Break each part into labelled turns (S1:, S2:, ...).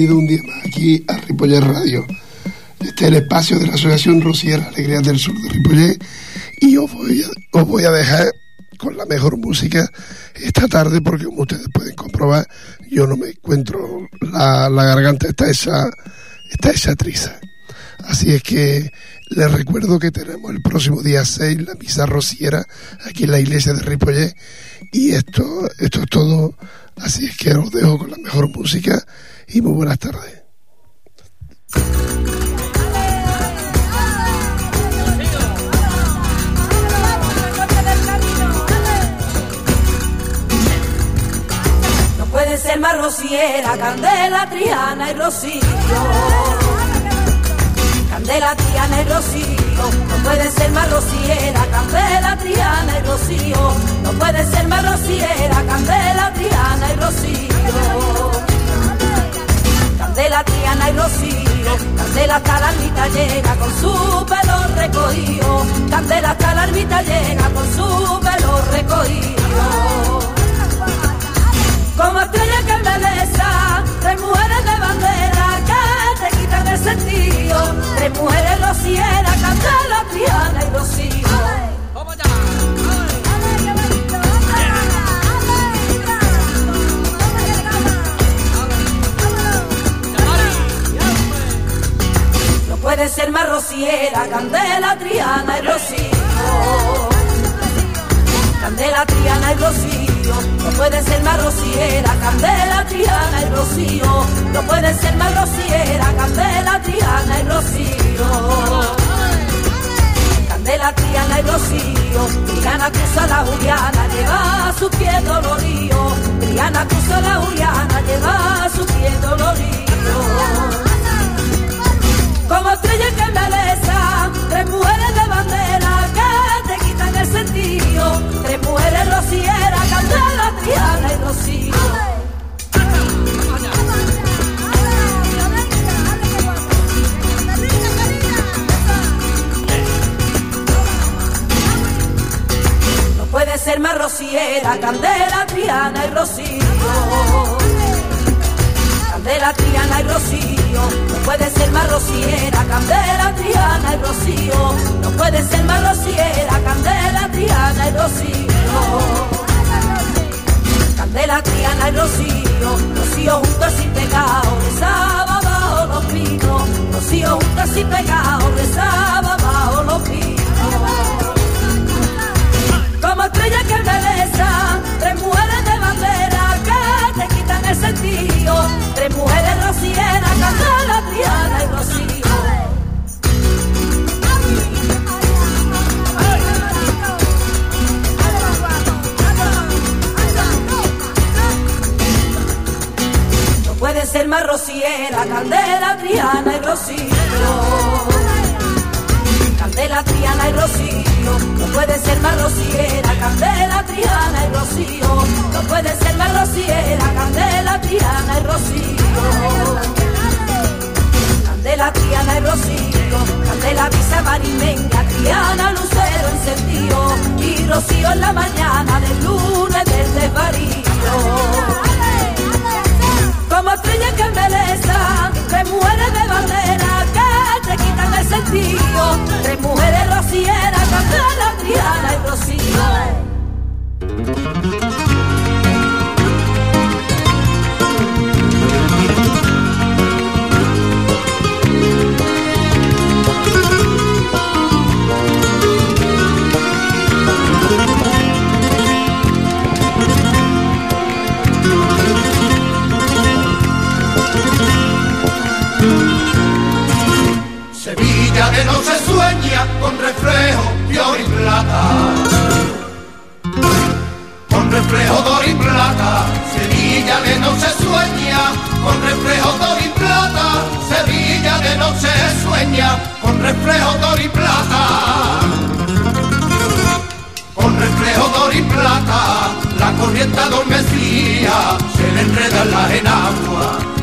S1: bienvenido un día más aquí a Ripollet Radio. Este es el espacio de la Asociación Rociera Alegría del Sur de Ripollet y os voy, a, dejar con la mejor música esta tarde porque como ustedes pueden comprobar yo no me encuentro la, la garganta está esa está esa triza así es que les recuerdo que tenemos el próximo día 6 la misa rociera aquí en la iglesia de Ripollet y esto esto es todo así es que os dejo con la mejor música y muy buenas tardes
S2: puede ser más rociera, Candela, Triana y Rocío. Candela, Triana y Rocío, no puede ser más rociera, Candela, Triana y Rocío. No puede ser más rociera, Candela, Triana y Rocío. Candela, Triana y Rocío, Candela hasta la ermita llega con su pelo recogido. Candela hasta la ermita llega con su pelo recogido. Como estrella que embeleza, tres mujeres de sentido. Tres mujeres Candela, Triana y Rocío. No puede ser más rociera, Candela, Triana y Rocío. Candela, Triana y Rocío, no puede ser más rociera, Candela, Triana y Rocío, no puede ser más rociera, Candela, Triana y Rocío. Candela, Triana y Rocío, Triana cruza la Juliana, lleva su pie dolorido, Triana cruza la Juliana, lleva su pie dolorido. Como estrella que embeleza, tres mujeres de bandera sentido. Tres mujeres Candela, Triana y Rocío. No puede ser más rociera, Candela, Triana y Rocío. Candela, Triana y Rocío, no puede ser más rociera, Candela, Triana y Rocío, no puede ser más rociera, Candela, Triana y Rocío. Candela, Triana y Rocío, Rocío juntos sin pecado, rezaba bajo los pinos, Rocío juntos sin pecado, rezaba bajo los pinos. Como estrella que embeleza, tres mujeres rociera, Candela, Triana y Rocío. Candela, Triana y Rocío, no puede ser más rociera, Candela, Triana y Rocío, no puede ser más rociera, Candela, Triana y Rocío. Candela, Triana y Rocío, Candela, Visa, Marimenga, Triana, Lucero encendido, y Rocío en la mañana del lunes del desvarío. Tres mujeres de bandera que te quitan el sentido. Tres mujeres rocieras, Candela, Triana y Rocío.
S3: Con reflejo de y plata. Con reflejo de y plata. Sevilla de noche sueña con reflejo de y plata. Sevilla de noche sueña con reflejo de y plata. Con reflejo de y plata, la corriente adormecía, se le enreda en la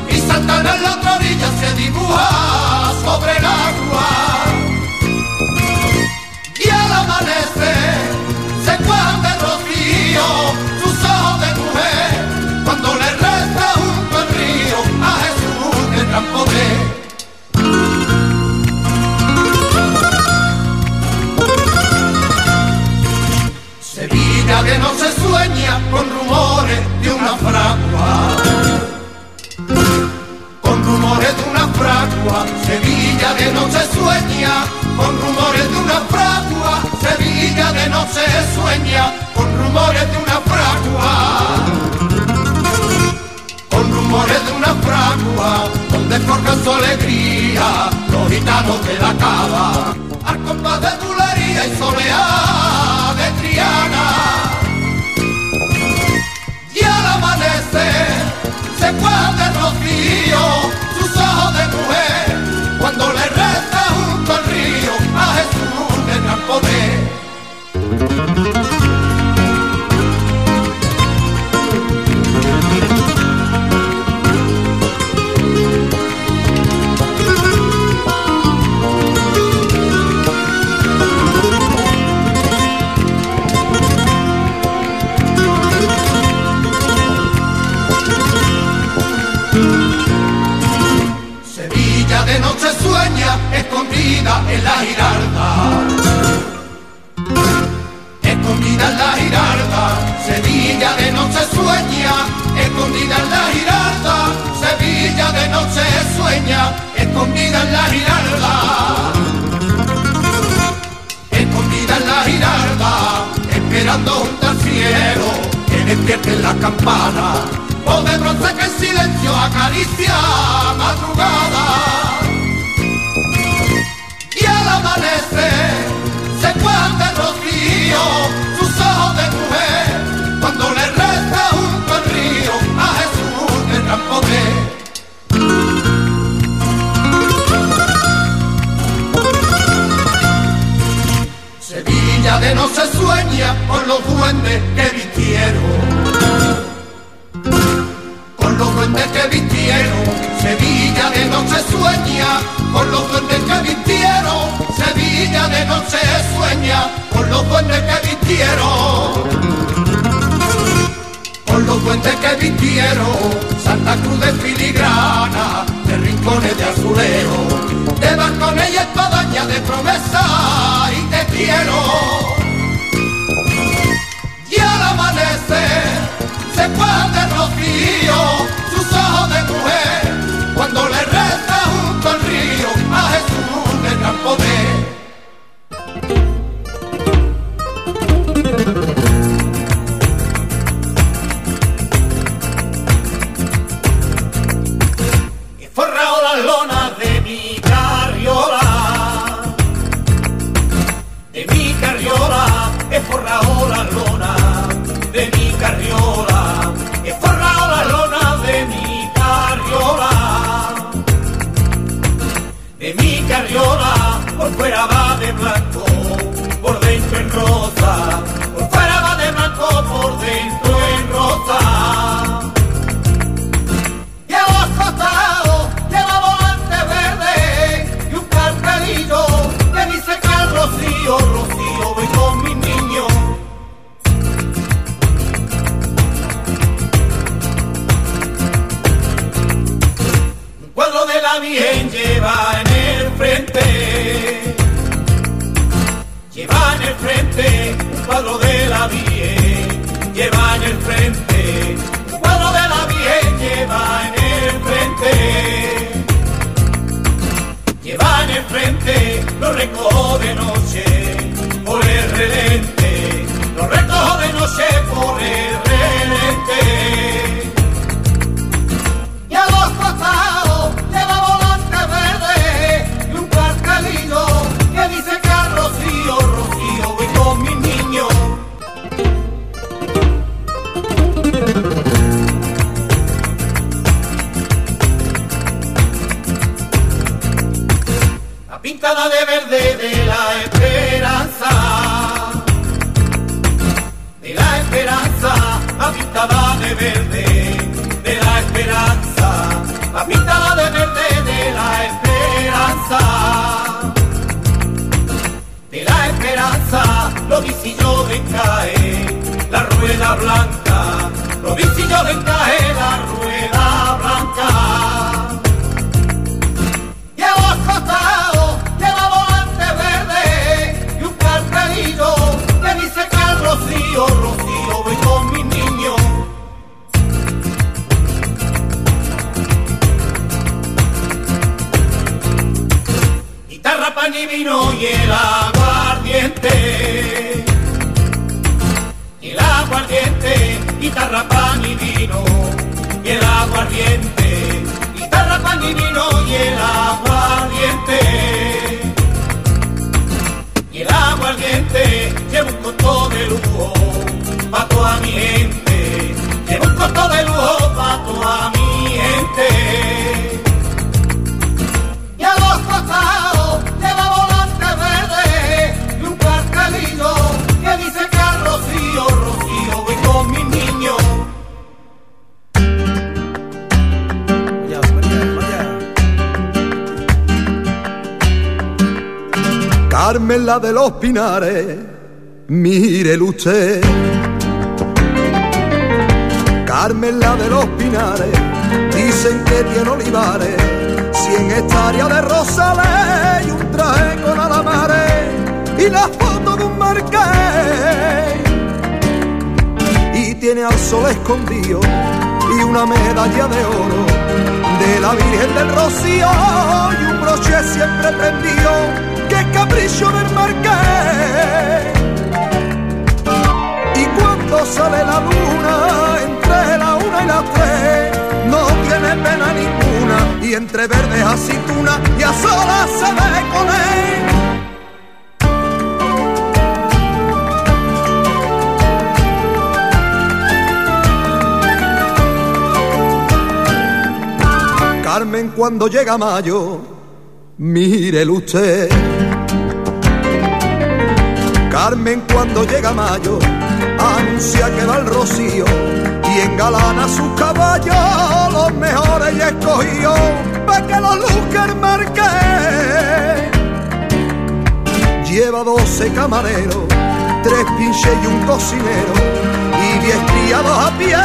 S3: y Santana en la otra orilla se dibuja sobre el agua. que no se sueña con rumores de una fragua. Con rumores de una fragua, Sevilla de noche sueña. Con rumores de una fragua, Sevilla de noche sueña. Con rumores de una fragua. Con rumores de una fragua, donde forjan su alegría los gitanos de la cava. Al compás de bulería y soleá de Triana. se fue de rocío, sus ojos de mujer, cuando le resta junto al río a Jesús le gran poder.
S4: Carmen la de los Pinares, mire usted. Carmen la de los Pinares, dicen que tiene olivares, cien hectáreas de rosales y un traje con alamares y la foto de un marqués. Y tiene al sol escondido y una medalla de oro de la Virgen del Rocío y un broche siempre prendido capricho del marqués. Y cuando sale la luna entre la una y las tres, no tiene pena ninguna y entre verdes aceituna y a solas se ve con él. Carmen cuando llega mayo, mírelo usted. Carmen cuando llega mayo, anuncia que va el rocío y engalana sus caballos, los mejores y escogidos, pa' que los luzca el marqués. Lleva doce camareros, tres pinches y un cocinero, y diez criados a pie,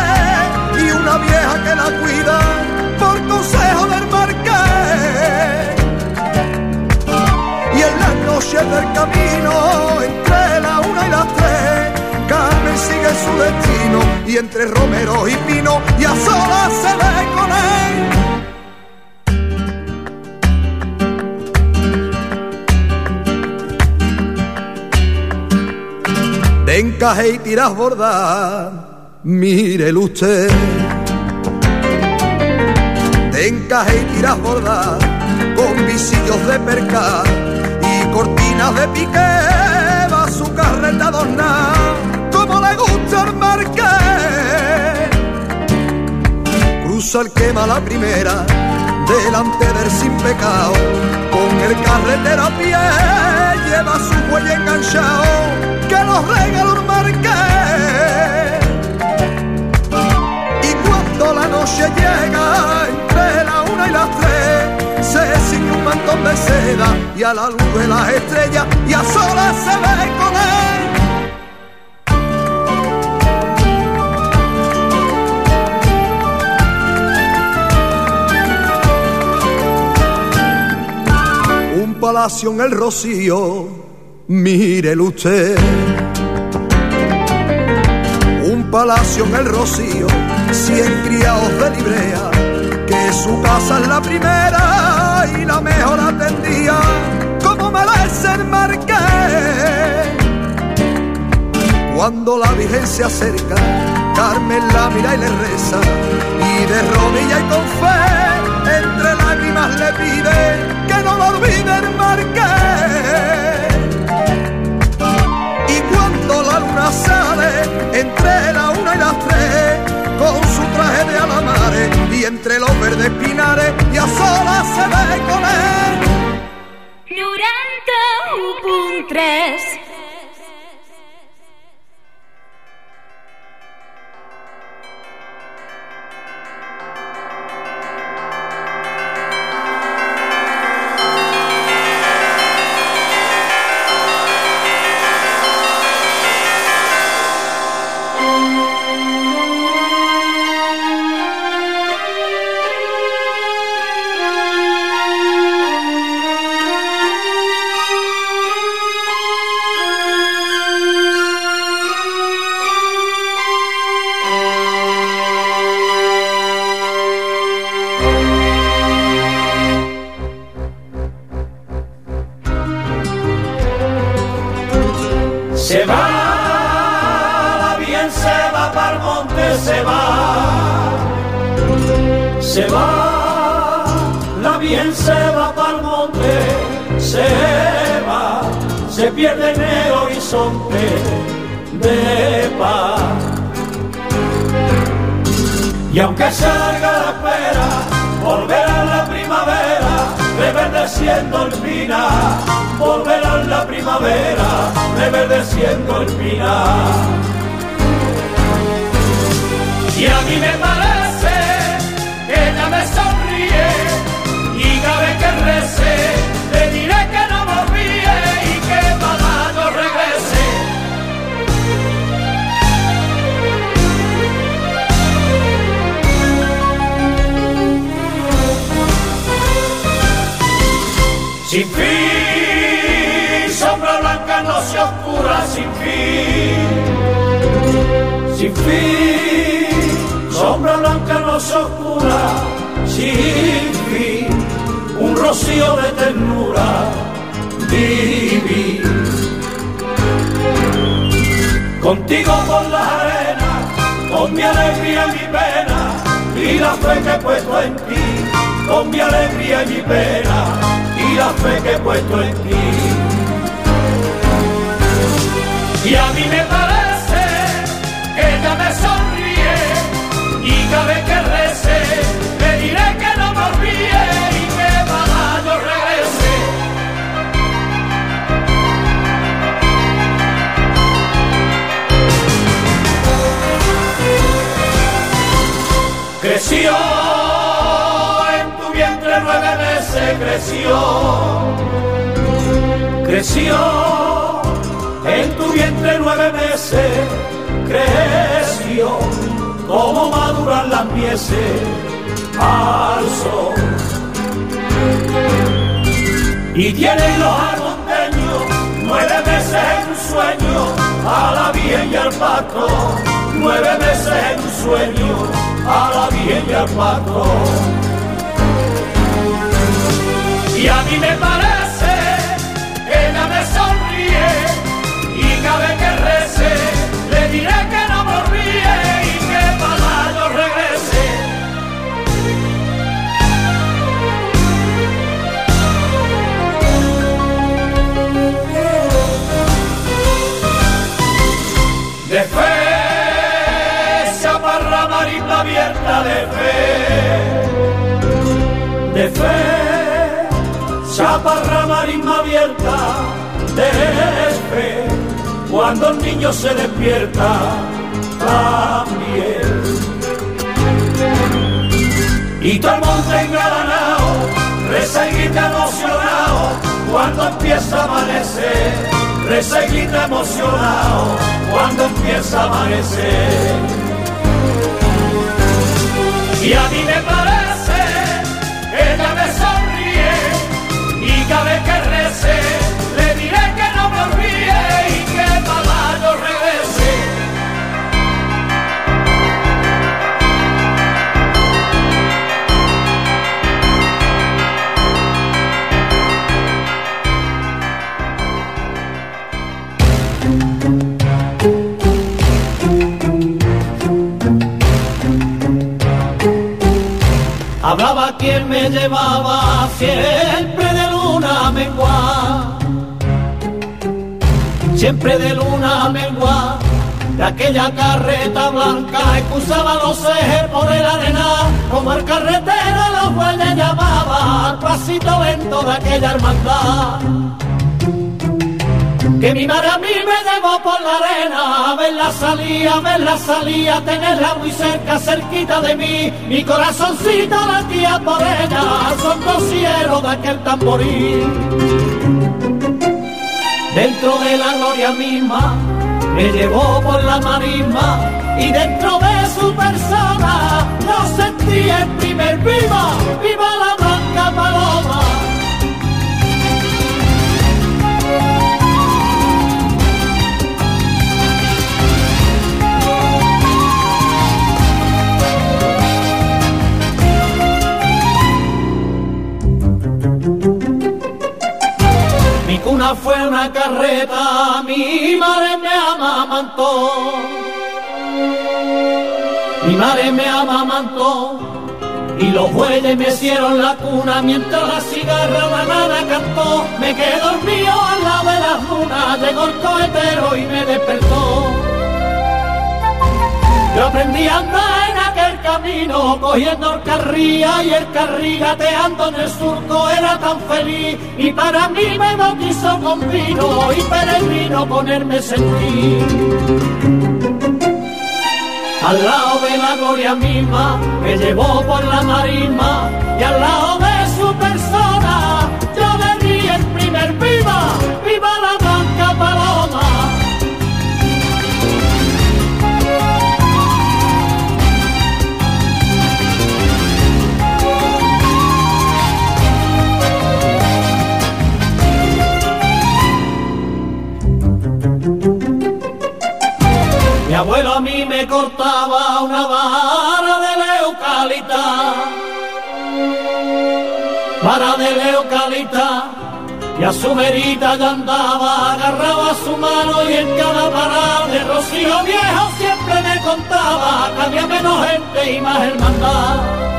S4: y una vieja que la cuida por consejo del marqués. Noches del camino, entre la una y las tres, Carmen sigue su destino, y entre Romero y Pino, y a solas se ve con él. De encaje y tiras bordar, mírelo usted de encaje y tiras bordar, con visillos de percal cortinas de piqué, va su carreta adornada, como le gusta el marqués. Cruza el quema la primera, delante del sin pecado, con el carretero a pie, lleva su cuello enganchado, que los regaló el marqués. Y cuando la noche llega, entre la una y las tres, se ciñe un mantón de seda y a la luz de las estrellas y a solas se ve con él. Un palacio en el rocío, mírelo usted. Un palacio en el rocío, cien criados de librea, que su casa es la primera y la mejor atendía, como merece el marqués. Cuando la Virgen se acerca, Carmen la mira y le reza, y de rodilla y con fe, entre lágrimas le pide que no lo olvide el marqués. Y cuando la luna sale, entre la una y las tres, con su traje de alamares, y entre los verdes pinares, y a solas se ve con él.
S5: 91.3
S3: se va la bien se va para
S6: el monte, se va, se pierde en el horizonte de paz. Y aunque se alarga la espera, volverá la primavera, reverdeciendo el pinar, volverá la primavera, reverdeciendo el pinar. Y a mí me parece rece le diré que no me y que para yo regrese. Sin fin, sombra blanca no se oscura sin fin. Sin fin, sombra blanca no se oscura sin fin. Rocío de ternura vivir. Contigo por las arenas, con mi alegría y mi pena, y la fe que he puesto en ti, con mi alegría y mi pena, y la fe que he puesto en ti. Y a mí me parece que ella me sonríe, y vez que Creció en tu vientre nueve meses, creció, creció en tu vientre nueve meses, creció. Como maduran las mieses al sol. Y tienen los armonteños nueve meses en sueño, a la bien y al pato, nueve meses en un sueño, a la bien y. Y a mí me parece que ella me sonríe y cada vez que rece le diré que no me olvide abierta de fe, de fe, se aparra marisma abierta de fe, cuando el niño se despierta también. Y todo el monte engalanado, reza y grita emocionado, cuando empieza a amanecer, reza y grita emocionado, cuando empieza a amanecer. Y a mí me parece ella me sonríe, y cada vez que quien me llevaba siempre de luna mengua, siempre de luna mengua, de aquella carreta blanca excusaba los ejes por el arena, como el carretero los bueyes llamaba al pasito lento de aquella hermandad que mi madre a mí me llevó por la arena, verla salir, a verla salir, a tenerla muy cerca, cerquita de mí, mi corazoncito latía por ella, son dos cielos de aquel tamboril. Dentro de la gloria misma, me llevó por la marisma, y dentro de su persona, yo sentí el primer viva, viva la blanca paloma. Cuna fue una carreta, mi madre me amamantó. Mi madre me amamantó
S7: y los bueyes me hicieron la cuna mientras la cigarra la cantó. Me quedé dormido al lado de las lunas, llegó el cohetero y me despertó. Yo aprendí a andar en aquel camino, cogiendo el carría y el carrí gateando en el surco, era tan feliz. Y para mí me bautizó con vino y peregrino ponerme sentir al lado de la gloria misma, me llevó por la marisma y al lado de su persona yo le di el primer viva, abuelo a mí me cortaba una vara de leucalita, vara de leucalita, y a su verita ya andaba, agarraba su mano y en cada parada de rocío viejo siempre me contaba que había menos gente y más hermandad.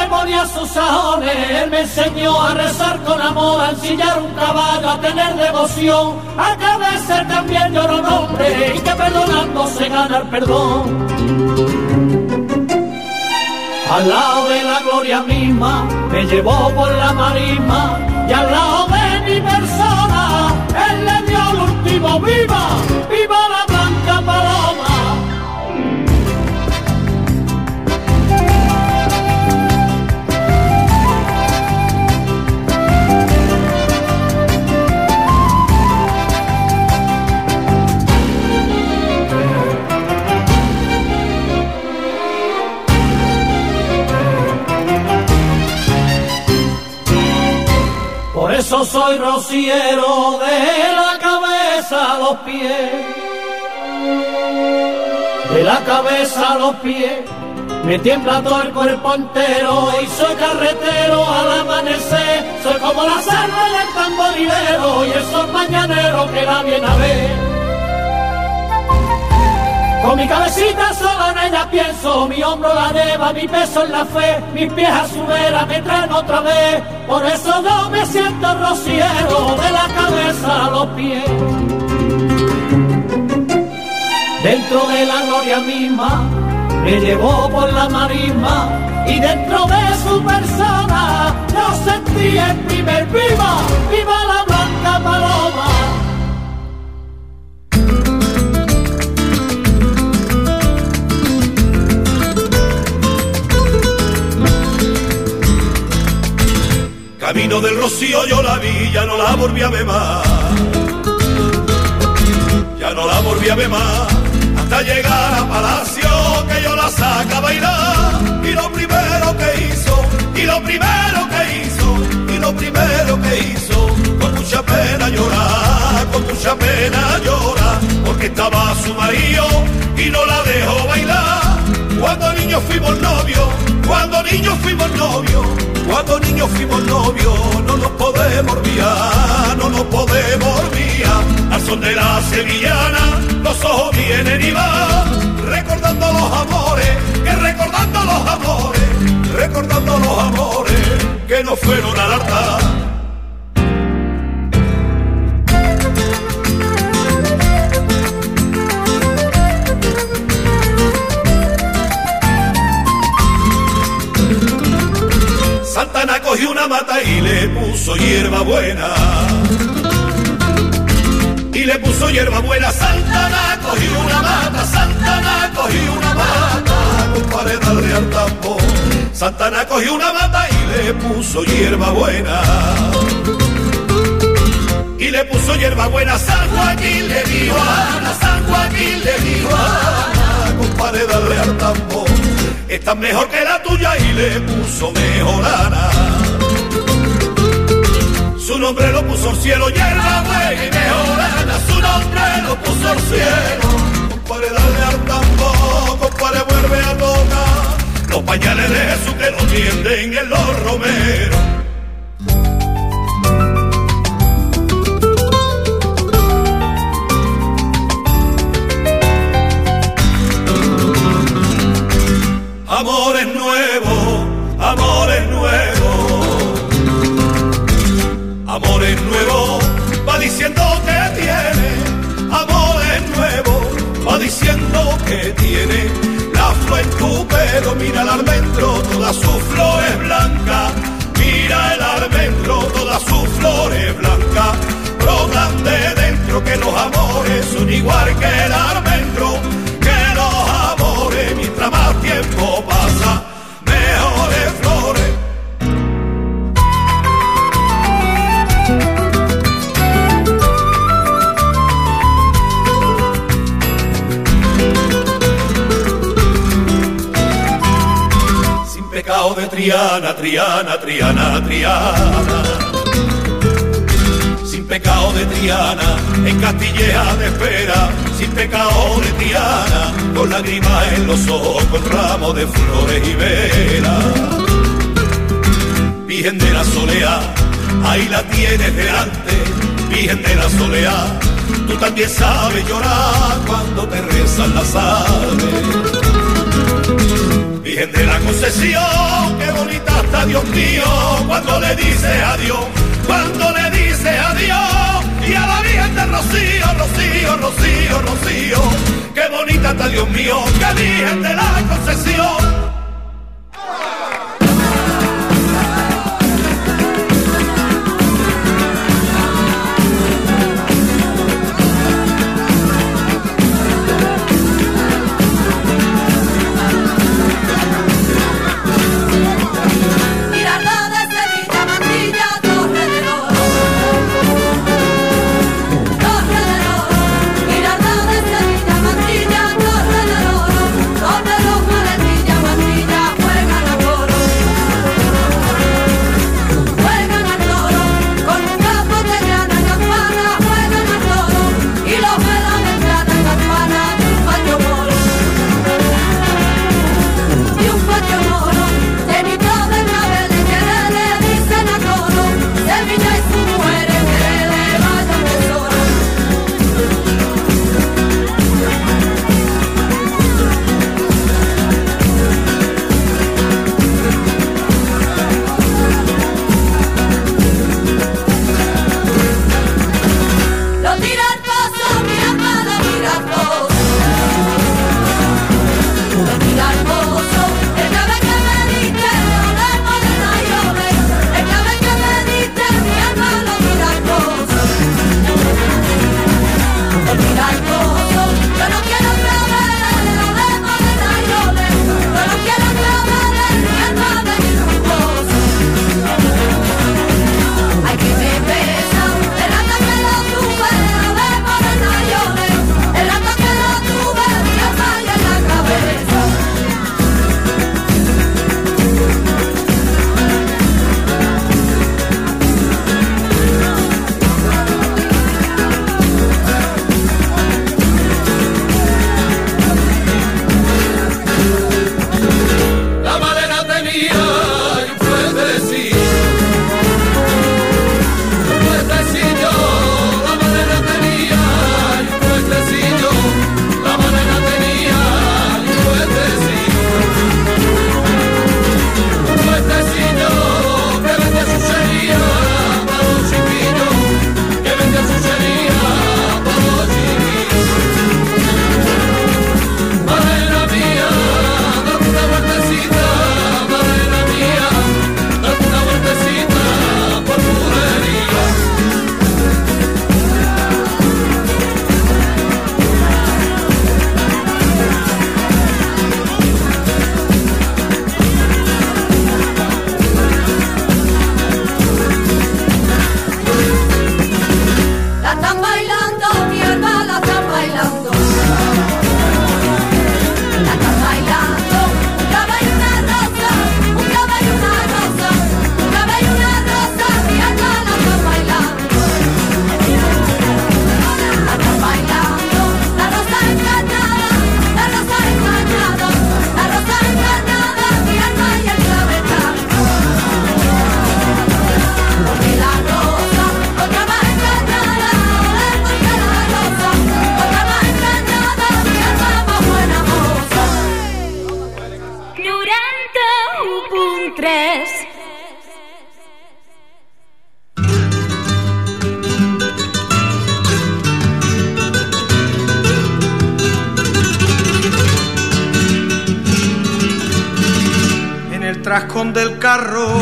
S7: Que yo me ponía sus sajones, él me enseñó a rezar con amor, a ensillar un caballo, a tener devoción, a que a veces también lloro nombre y que perdonando se gana el perdón. Al lado de la gloria misma, me llevó por la marisma y al lado de mi persona, él le dio el último viva, Eso soy rociero de la cabeza a los pies. De la cabeza a los pies. Me tiembla todo el cuerpo entero y soy carretero al amanecer. Soy como la salva del tamborilero y esos mañaneros que la vienen a ver. Con mi cabecita solo en ella pienso, mi hombro la lleva, mi peso en la fe, mis pies a su vera me traen otra vez. Por eso yo me siento rociero de la cabeza a los pies. Dentro de la gloria misma, me llevó por la marisma y dentro de su persona yo sentí el primer viva, viva la blanca paloma.
S8: Camino del Rocío yo la vi, ya no la volví a ver más. Ya no la volví a ver más. Hasta llegar a Palacio que yo la saca a bailar. Y lo primero que hizo, y lo primero que hizo, y lo primero que hizo, con mucha pena llorar, con mucha pena llorar, porque estaba su marido y no la dejó bailar. Cuando niños fuimos novios, cuando niños fuimos novios, cuando niños fuimos novios, no nos podemos olvidar, no nos podemos olvidar. Al son de la sevillana, los ojos vienen y van, recordando los amores, que recordando los amores, recordando los amores que nos fueron al altar. Una mata y le puso hierba buena. Y le puso hierba buena, Santana cogió una mata, Santana cogió una mata, compadre, darle al tambor. Santana cogió una mata y le puso hierba buena. Y le puso hierba buena, San Joaquín le dijo a Ana, San Joaquín le dijo a Ana, compadre, darle al tambor. Esta es mejor que la tuya y le puso mejorana. Su nombre lo puso el cielo, hierba buena y mejorana. Su nombre lo puso el cielo. Compadre, dale al tambor, compadre, vuelve a tocar. Los pañales de Jesús que lo tienden en los romeros. amores nuevos, va diciendo que tiene amor amores nuevos, va diciendo que tiene la flor en tu pelo, mira el almendro, todas sus flores blancas, mira el almendro, todas sus flores blancas, brotan de dentro que los amores son igual que el almendro Triana, Triana, Triana, Triana. Sin pecado de Triana, en Castilleja de espera. Sin pecado de Triana, con lágrimas en los ojos, con ramos de flores y velas. Virgen de la soleá, ahí la tienes delante, Virgen de la soleá. Tú también sabes llorar cuando te rezan las aves. Virgen de la concesión, Dios mío, cuando le dice adiós, cuando le dice adiós, y a la Virgen de Rocío, Rocío, Rocío, Rocío, qué bonita está Dios mío, qué Virgen de la concesión.
S9: Trascón del carro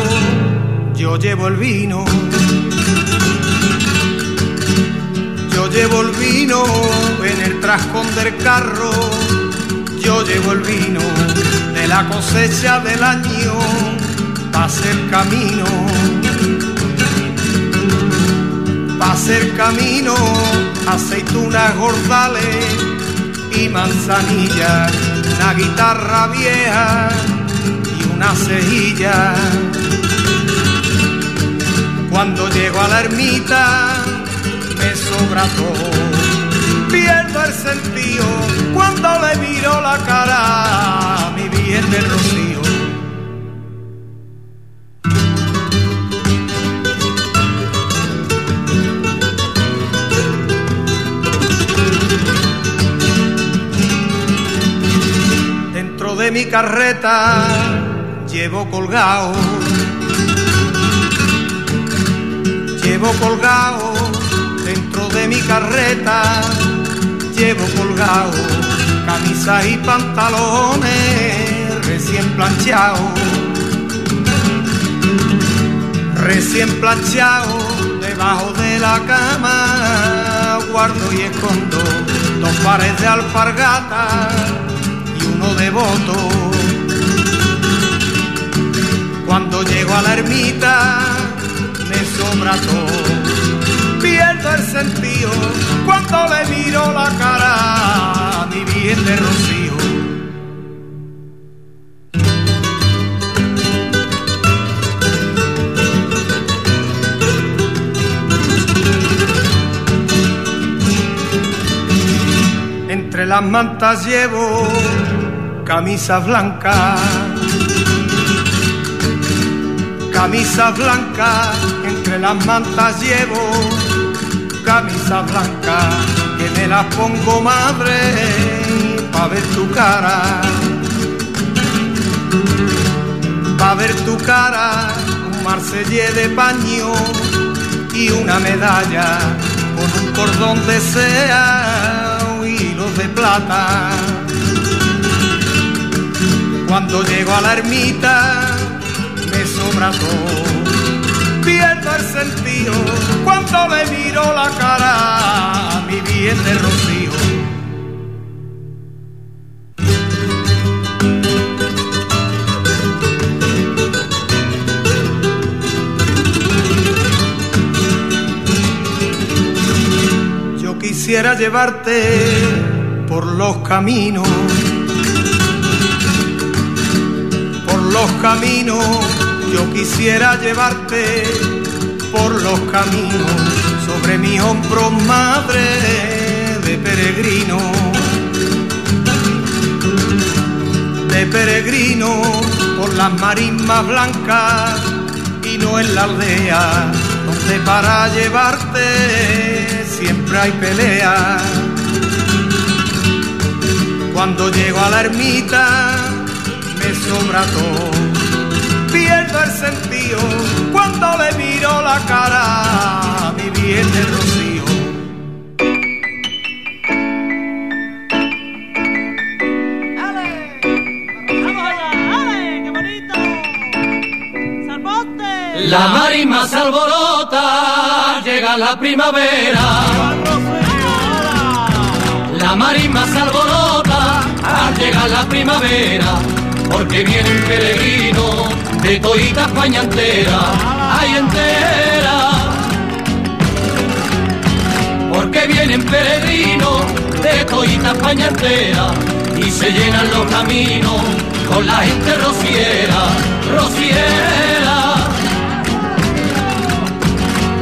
S9: yo llevo el vino. Yo llevo el vino en el trascón del carro. Yo llevo el vino de la cosecha del año. Pase el camino. Pase el camino. Aceitunas gordales y manzanillas. Una guitarra vieja una cejilla cuando llego a la ermita me sobra todo. Pierdo el sentido cuando le miro la cara a mi bien del rocío. Dentro de mi carreta llevo colgado. Llevo colgado dentro de mi carreta, llevo colgado camisas y pantalones recién planchados, recién planchados debajo de la cama, guardo y escondo dos pares de alpargata y uno de voto. Cuando llego a la ermita, me sobra todo. Pierdo el sentido cuando le miro la cara a mi bien de rocío. Entre las mantas llevo camisas blancas camisa blanca, entre las mantas llevo camisa blanca, que me las pongo madre pa' ver tu cara, pa' ver tu cara, un marsellé de paño y una medalla con un cordón de sea hilos de plata. Cuando llego a la ermita, todo. Pierdo el sentido cuando le miro la cara a mi bien de rocío. Yo quisiera llevarte por los caminos los caminos, yo quisiera llevarte por los caminos, sobre mis hombros madre de peregrino, de peregrino, por las marismas blancas y no en la aldea, donde para llevarte siempre hay pelea. Cuando llego a la ermita, me sobra todo. Cuando le miro la cara a mi bien de rocío.
S3: La marisma se alborota, llega la primavera. La marisma se alborota, al llegar la primavera porque vienen peregrinos de toita España entera, entera. Porque vienen peregrinos de toita España y se llenan los caminos con la gente rociera, rociera.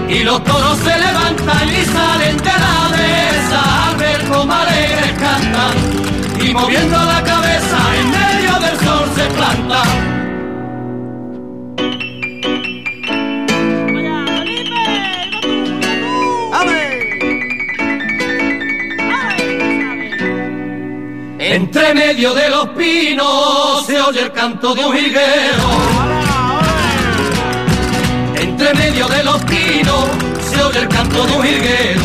S3: Y los toros se levantan y salen de la mesa a ver cómo alegres cantan y moviendo la cabeza planta. Entre medio de los pinos se oye el canto de un jilguero. Entre medio de los pinos se oye el canto de un jilguero.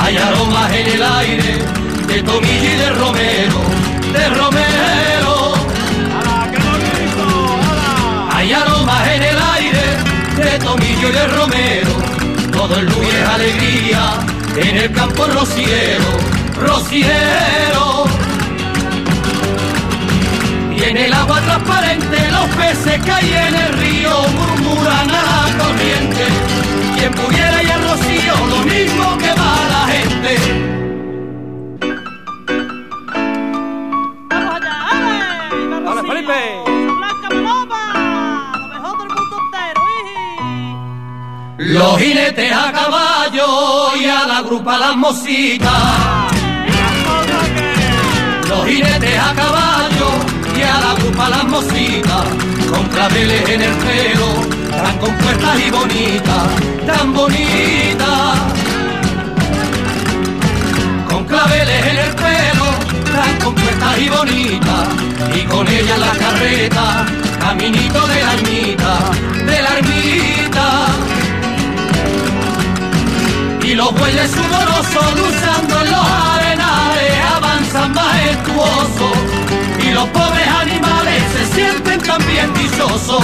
S3: Hay aromas en el aire de tomillo y de romero, de romero. De tomillo y de romero, todo el luz es alegría, en el campo rociero, rociero. Y en el agua transparente los peces que hay en el río murmuran a la corriente. Quien pudiera ir al rocío, lo mismo que va la gente.
S10: ¡Vamos allá! ¡Ale! ¡Vamos,
S11: ¡Ale, Felipe!
S3: Los jinetes a caballo y a la grupa las mositas. Los jinetes a caballo y a la grupa las mositas. Con claveles en el pelo, tan compuestas y bonitas, tan bonitas. Con claveles en el pelo, tan compuestas y bonitas. Y con ellas la carreta, caminito de la ermita, de la ermita los bueyes sudorosos luchando en los arenales avanzan majestuosos y los pobres animales se sienten también dichosos.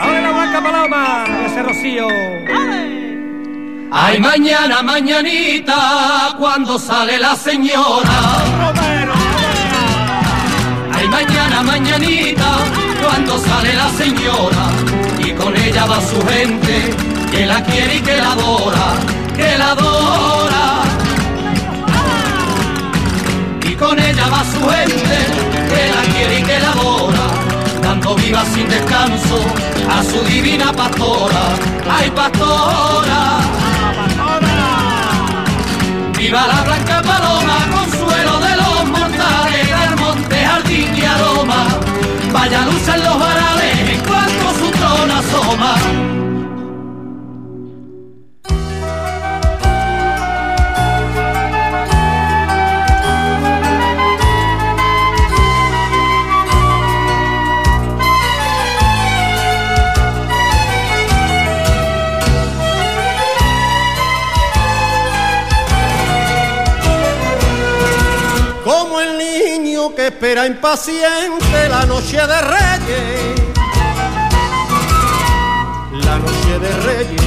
S11: ¡Ahora la blanca paloma! ¡Ese rocío!
S3: Ay, mañana, mañanita, cuando sale la señora. Ay, mañana, mañanita, cuando sale la señora. Y con ella va su gente, que la quiere y que la adora, que la adora. Y con ella va su gente, que la quiere y que la adora. Dando viva sin descanso a su divina pastora. Ay, pastora. Viva la blanca Vaya luz en los varales, en cuanto su trono asoma.
S12: como el que espera impaciente la noche de reyes. La noche de reyes,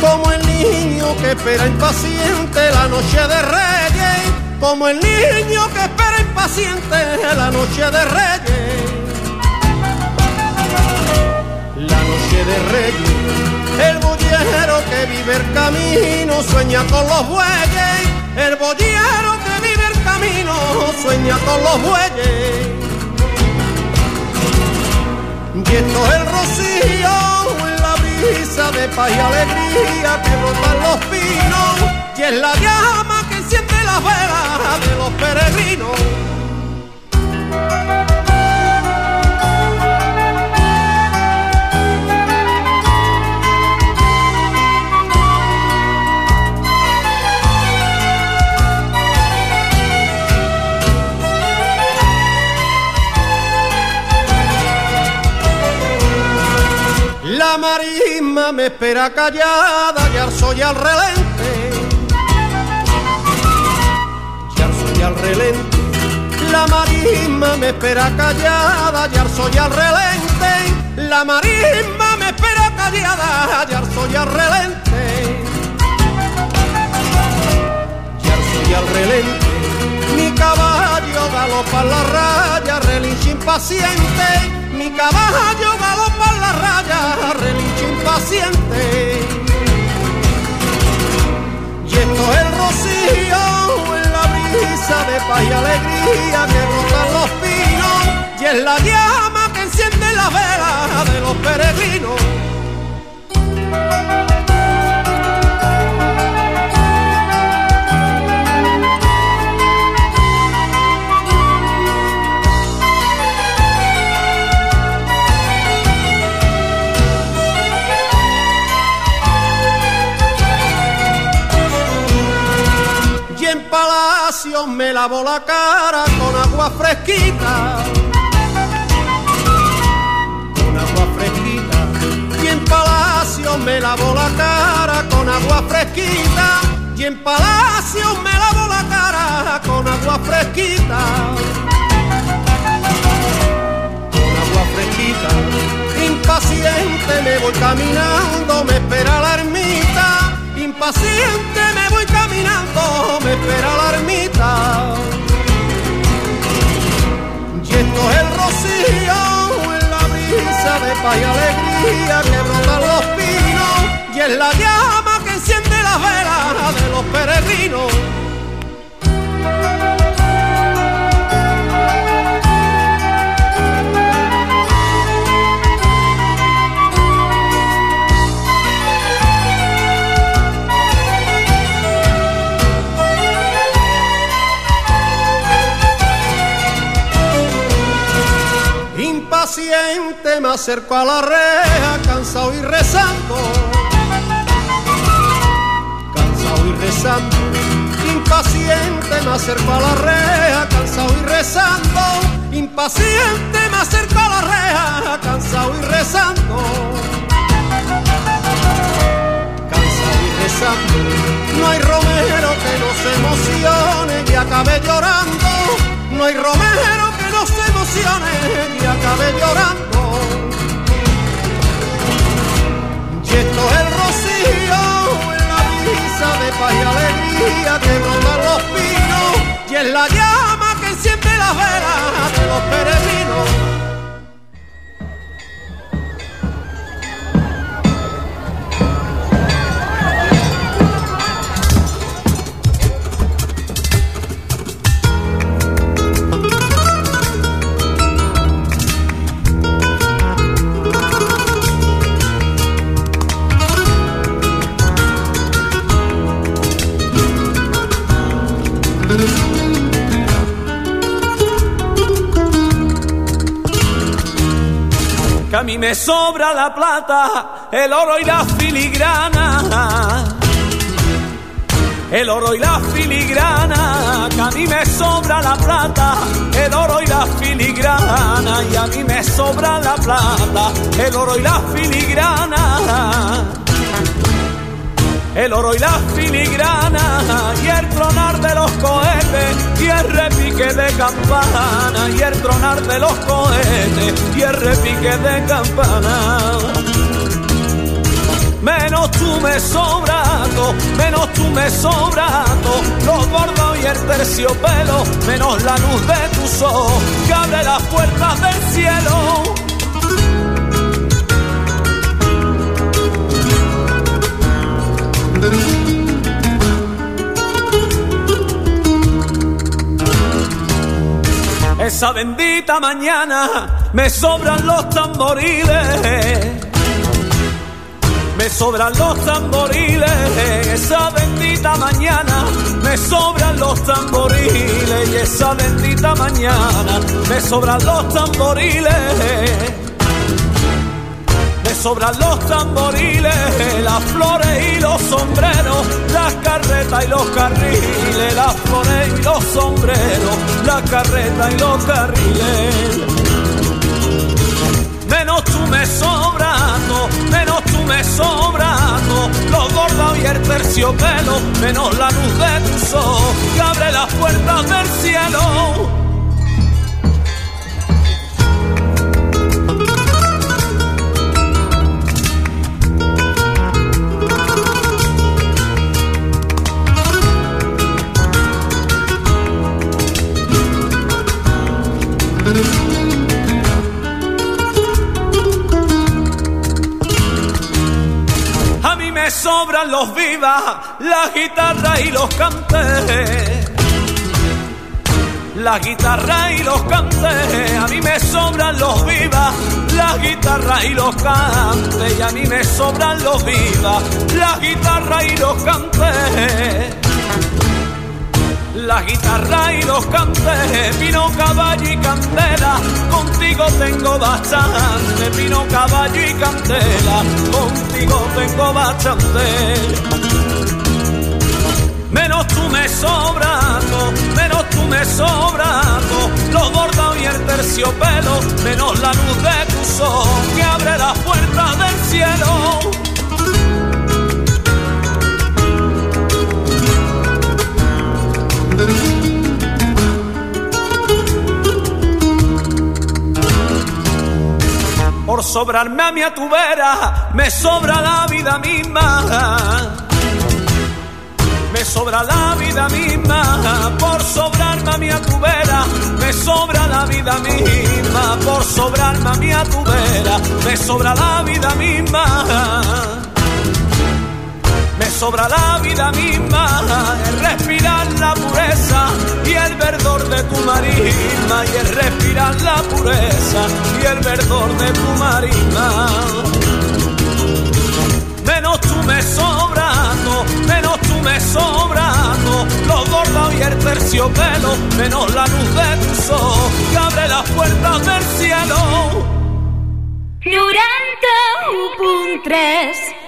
S12: como el niño que espera impaciente la noche de reyes, como el niño que espera impaciente la noche de reyes. La noche de reyes, el boyero que vive el camino sueña con los bueyes, el boyero sueña con los bueyes. Y esto es el rocío la brisa de paz y alegría que brotan los pinos, y es la llama que enciende las velas de los peregrinos. Marisma me espera callada, ya soy al relente. Ya soy al relente. La marisma me espera callada, ya soy al relente. La marisma me espera callada, ya soy al relente. Ya soy al relente. Mi caballo galopa la raya, relincha impaciente. Mi caballo galopa en la raya, relincha impaciente. Y esto es el rocío en la brisa de paz y alegría que rotan los pinos. Y es la llama que enciende la vela de los peregrinos. Me lavo la cara con agua fresquita. Con agua fresquita. Y en palacio me lavo la cara con agua fresquita. Y en palacio me lavo la cara con agua fresquita. fresquita. Impaciente me voy caminando, me espera la ermita. Impaciente me voy caminando, me espera la ermita. Y esto es el rocío en la brisa de paz alegría que brotan los pinos. Y es la llama que enciende las velas de los peregrinos. Acerco a la reja, cansado y rezando. Cansado y rezando. Impaciente me acerco a la reja, cansado y rezando. Impaciente me acerco a la reja, cansado y rezando. Cansado y rezando. No hay romero que no se emocione y acabe llorando. No hay romero que no se emocione y acabe llorando. El rocío en la brisa de paz y alegría que brotan los pinos. Y es la llama que enciende las velas de los peregrinos.
S6: Mí me sobra la plata, el oro y la filigrana. El oro y la filigrana, que a mí me sobra la plata, el oro y la filigrana, y a mí me sobra la plata, el oro y la filigrana. El oro y la filigrana y el tronar de los cohetes y el repique de campana y el tronar de los cohetes y el repique de campana. Menos tú me sobrato, menos tú me sobrato, los bordos y el terciopelo, menos la luz de tus ojos que abre las puertas del cielo. Esa bendita mañana me sobran los tamboriles. Me sobran los tamboriles, esa bendita mañana me sobran los tamboriles y esa bendita mañana me sobran los tamboriles. Sobran los tamboriles, las flores y los sombreros, las carretas y los carriles, las flores y los sombreros, las carretas y los carriles. Menos tú me sobrando, menos tú me sobrando, los bordados y el terciopelo, menos la luz de tus ojos que abre las puertas del cielo. Sobran los vivas, la guitarra y los cantes. La guitarra y los cantes, a mí me sobran los vivas, la guitarra y los cantes, y a mí me sobran los vivas, la guitarra y los cantes. La guitarra y los cantes, vino caballo y candela, contigo tengo bastante, vino caballo y candela, contigo tengo bastante. Menos tú me sobrando, menos tú me sobrando, los bordados y el terciopelo, menos la luz de tus ojos que abre las puertas del cielo. Sobrarme a mi a tu vera, me sobra la vida misma. Me sobra la vida misma. Por sobrarme a mi a tu vera, me sobra la vida misma. Por sobrarme a mi a tu vera, me sobra la vida misma. Me sobra la vida misma, respirar la y el verdor de tu marina y el respirar la pureza y el verdor de tu marina. Menos tú me sobrando, menos tú me sobrando, los gordos y el terciopelo, menos la luz de tu sol que abre las puertas del cielo.
S8: Durante 1.3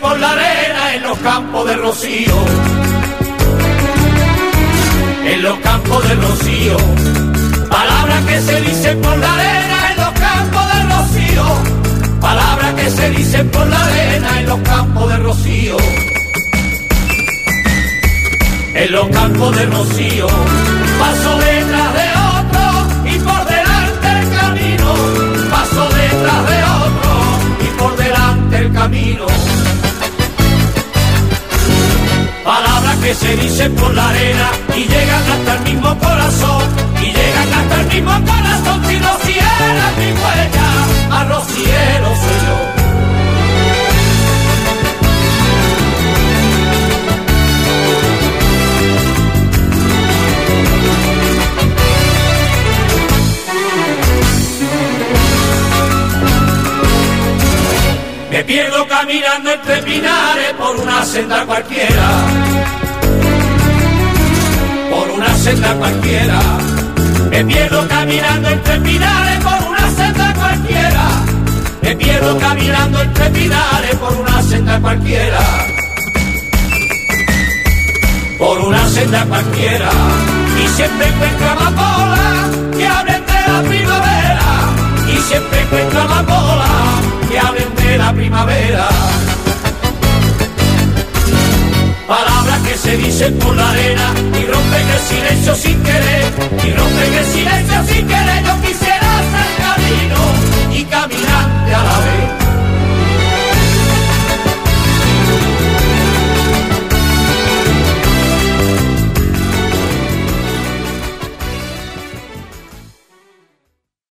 S8: por la arena en los campos de rocío. En los campos de rocío. Palabras que se dicen por la arena en los campos de rocío. Palabras que se dicen por la arena en los campos de rocío. En los campos de rocío. Paso detrás de el mismo corazón. Y llegan hasta el mismo corazón. Si rociera mi huella, arrociero soy yo. Me pierdo caminando entre pinares por una senda cualquiera. Senda cualquiera. Me pierdo caminando entre pinares por una senda cualquiera. Me pierdo caminando entre pinares por una senda cualquiera. Por una senda cualquiera. Y siempre encuentro amapola que hablen de la primavera. Y siempre encuentro amapola que hablen de la primavera. Se dicen por la arena y rompen el silencio sin querer, y rompen el silencio sin querer. Yo quisiera ser camino y caminante a la vez.